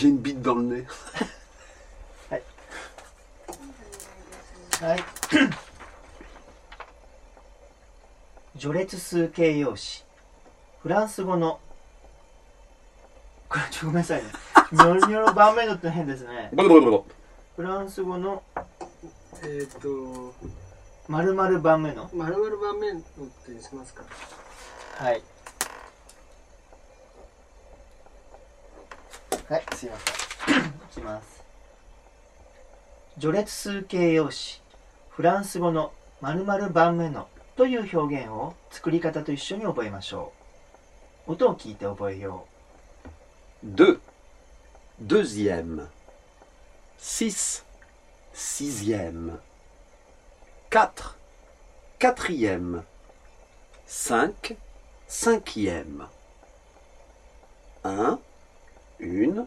j'ai une bite dans le nez. はい。序列数形容詞。フランス語の、これちょっとごめんなさいね。ニョロニョロ盤面のって変ですね。フランス語のえっ、と〇〇盤面の。丸々盤面のってにしますか？はい。はい、すいません。いきます。序列数形容詞。フランス語の〇〇盤面のという表現を作り方と一緒に覚えましょう。音を聞いて覚えよ Deux. Deuxième. Six. Sixième. Quatre. Quatrième. Cinq. Cinquième. Un. Une.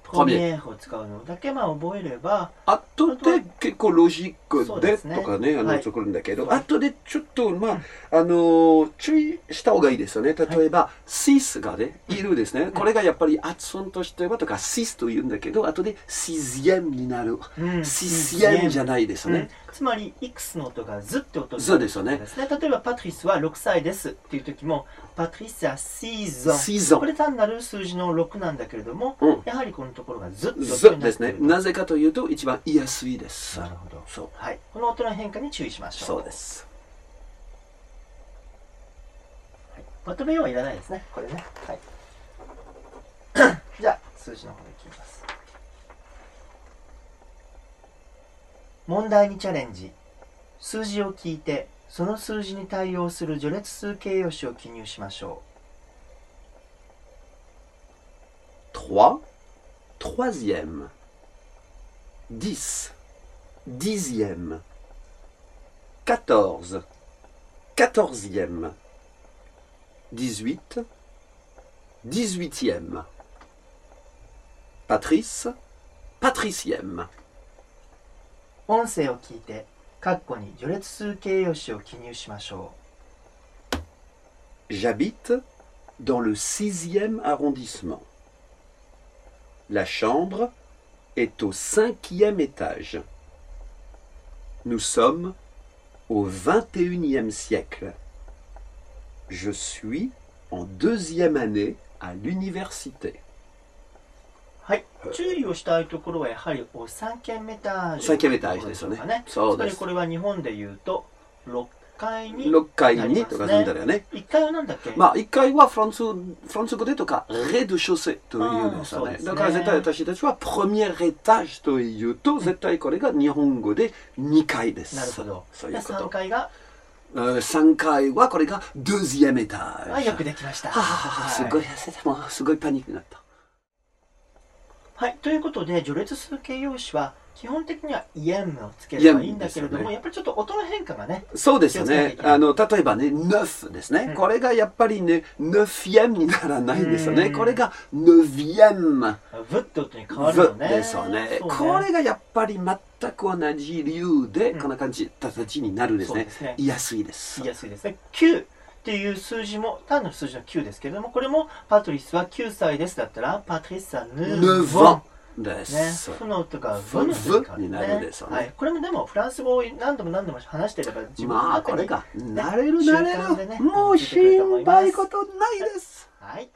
プロミエを使うのだけまあ覚えれば、後で結構ロジックでとかね、あの、はい作るんだけど、はい。後でちょっと、まあ、あの、注意した方がいいですよね。例えば、シスがね、いるですね。これがやっぱり発音としてはとか、シスと言うんだけど、後でシズエムになる。うん。シスエムじゃないですようん。ね。つまり、X の音がずって音になる。そうですよね。例えば、パトリスは6歳ですっていう時も、パトリスは6シゾこれ単なる数字の6なんだけれども、うん。やはりこのところがずっとそうですね。なぜかというと、一番言いやすいです。なるほど。そう。はい。この音の変化に注意しましょう。そうで。す。まとめようはいらないですね。これね。はい。じゃあ、数字の方にいきます。問題にチャレンジ。数字を聞いて、その数字に対応する序列数形容詞を記入しましょ Trois. Troisième. Dix. Dixième. Quatorze. Quatorzième. Dix-huit. Dix-huitième. Patrice. Patricième. う。音声を聞いて、括弧に序列数形容詞を記入しましょ J'habite dans le sixième arrondissement. La chambre est au cinquième étage. Nous sommes au vingt et unième siècle. Je suis en deuxième année à l'université. う。はい。注意をしたいところはやはりお3軒目タージュ。 5軒目タージュですよねね。そうですつまりこれは日本で言うと、6 階に、6階にとかなんだよね。1階はなんだっけ？まあ、1階はフランス、フランス語でとか、レドショセというんですよね。だから絶対私たちは、プロミエルエタージというと、絶対これが日本語で2階です。なるほど。そういうこで3と。階が、3階はこれがドゥジエメタージ。あよくできました。ははははすごい痩せた。もうすごいパニックになった。はい。ということで、序列数形容詞は、基本的にはイエムをつければいいんだけれども、ねやっぱりちょっと音の変化がね、そうですよねあの、例えばね、ネフですね。うんこれがやっぱりね、ネフィエムにならないんですよね。うんこれがネフィエム。ブッと音に変わるのね。ですよね。そうこれがやっぱり全く同じ理由で、うんこんな感じ、形になるんですねね。言いやすいです言い。やすいですね。9っていう数字も、単なる数字の9ですけれども、これもパトリスは9歳ですだったら、パトリスはヌヌーヴォンン。です。ね、フの音がフブの音に変わる、になるんですよねはい。これもでも、フランス語を何度も何度も話していれば、自分のまあ、これが、慣れる慣れ習慣でねる。もう心配事ないです。はい。